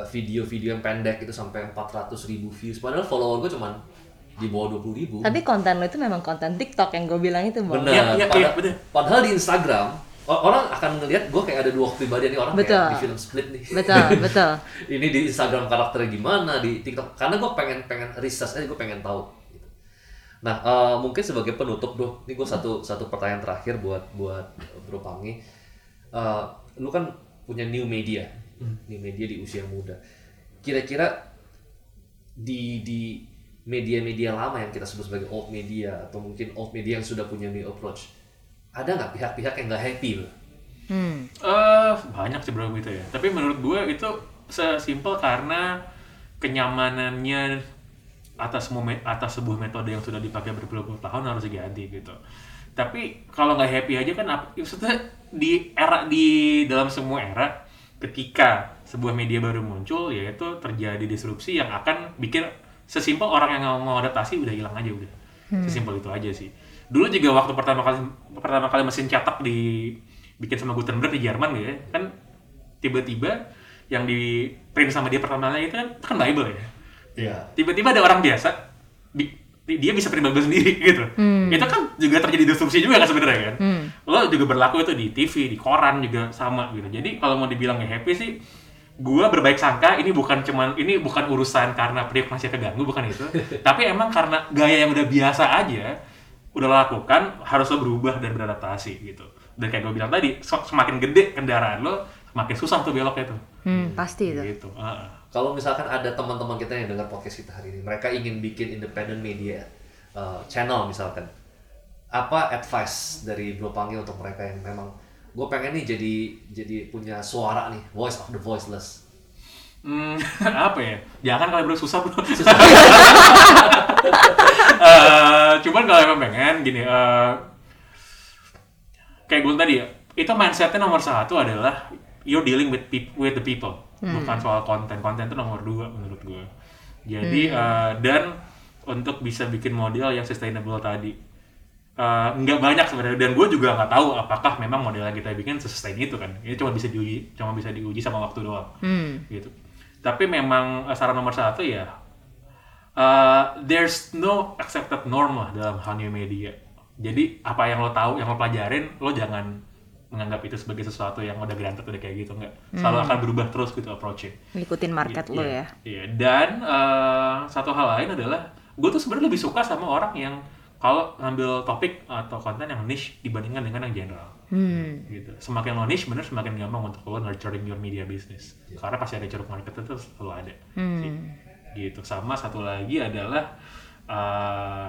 B: video-video yang pendek itu sampai 400 ribu views. Padahal follower gue cuman di bawah 20 ribu.
C: tapi konten lo itu memang konten TikTok yang gue bilang itu bang
B: Benar.
D: Iya, iya,
B: Pada-
D: iya, bener.
B: Padahal di Instagram orang akan ngelihat gue kayak ada dua kepribadian nih orang
C: Betul.
B: kayak di film Split nih.
C: betul betul
B: ini di Instagram karakternya gimana di TikTok karena gue pengen pengen research aja gue pengen tahu gitu. nah eh, mungkin sebagai penutup doh ini gue satu satu pertanyaan terakhir buat buat Bro Pangi Eh, lu kan punya new media new media di usia muda kira-kira di di media-media lama yang kita sebut sebagai old media atau mungkin old media yang sudah punya new approach ada nggak pihak-pihak yang nggak happy loh
C: hmm.
D: Eh banyak sih bro gitu ya. Tapi menurut gue itu sesimpel karena kenyamanannya atas semua me- atas sebuah metode yang sudah dipakai berpuluh-puluh tahun harus diganti gitu. Tapi kalau nggak happy aja kan? Maksudnya di era di dalam semua era ketika sebuah media baru muncul yaitu terjadi disrupsi yang akan bikin sesimpel orang yang mau adaptasi udah hilang aja udah. Sesimpel itu aja sih. Dulu juga waktu pertama kali pertama kali mesin cetak di bikin sama Gutenberg di Jerman gitu ya kan tiba-tiba yang di print sama dia pertama kali itu kan, itu kan Bible ya
B: Iya.
D: tiba-tiba ada orang biasa bi- dia bisa Bible sendiri gitu. Itu kan juga terjadi disrupsi juga kan sebenarnya kan? Lo juga berlaku itu di TV di koran juga sama gitu. Jadi kalau mau dibilang happy sih gua berbaik sangka ini bukan cuman ini bukan urusan karena privasi keganggu bukan itu. Tapi emang karena gaya yang udah biasa aja udah lakukan harus lo berubah dan beradaptasi gitu. Dan kayak gue bilang tadi semakin gede kendaraan lo semakin susah tuh beloknya tuh.
C: Hmm, pasti itu.
D: Gitu heeh.
B: Kalau misalkan ada teman-teman kita yang dengar podcast kita hari ini, mereka ingin bikin independent media uh, channel misalkan, apa advice dari Bro Pangi untuk mereka yang memang gue pengen nih jadi jadi punya suara nih, voice of the voiceless.
D: Hmm, apa ya? Jangan kalau bro susah bro. Eh, cuman kalau emang pengen gini, eh, kayak gue tadi ya, itu mindsetnya nomor satu adalah you're dealing with with the people, bukan soal konten. Konten itu nomor dua menurut gue. Jadi eh, dan untuk bisa bikin model yang sustainable tadi, eh, nggak banyak sebenarnya. Dan gue juga nggak tahu apakah memang model yang kita bikin sustain itu kan. Ini cuma bisa diuji, cuma bisa diuji sama waktu doang
C: hmm.
D: gitu. Tapi memang eh, saran nomor satu ya, uh, there's no accepted norm lah dalam hal new media. Jadi apa yang lo tahu, yang lo pelajarin, lo jangan menganggap itu sebagai sesuatu yang udah granted udah kayak gitu nggak. Selalu akan berubah terus gitu approach-nya.
C: ngikutin market lo
D: Iya,
C: ya
D: Iya. Dan eh, satu hal lain adalah, gue tuh sebenarnya lebih suka sama orang yang kalau ngambil topik atau konten yang niche dibandingkan dengan yang general
C: hmm.
D: gitu. Semakin lo niche bener semakin gampang untuk lo nurturing your media business. Karena pasti ada ceruk market itu selalu ada. sih. Gitu. Sama satu lagi adalah uh,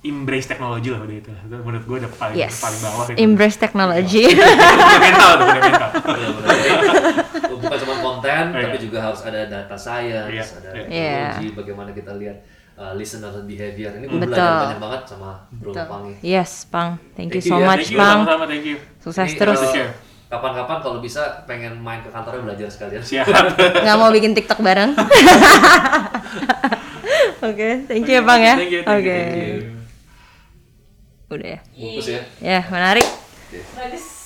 D: embrace teknologi lah udah itu. Itu menurut gue udah paling
C: yes
D: paling bawah itu.
C: embrace technology
D: Fundamental tuh, fundamental.
B: Jadi, bukan cuma konten,
D: Iya.
B: tapi juga harus ada data science,
D: Iya,
B: ada
D: iya.
B: teknologi, bagaimana kita lihat uh, listener behavior. Ini gue belajar banyak banget sama Bro
C: Betul.
B: Pangi.
C: yes pang thank you
B: Thank
C: so
B: you ya,
C: much
D: Thank you,
C: pang
D: sama-sama, thank you.
C: sukses
B: Ini,
C: terus
B: uh, kapan-kapan kalau bisa pengen main ke kantornya belajar sekalian.
D: Siap.
C: nggak mau bikin TikTok bareng. Oke, thank you ya Bang ya.
D: Thank you,
C: Oke.
D: thank you, thank you.
C: Udah ya.
B: Bungkus ya.
C: Ya, menarik. Bagus.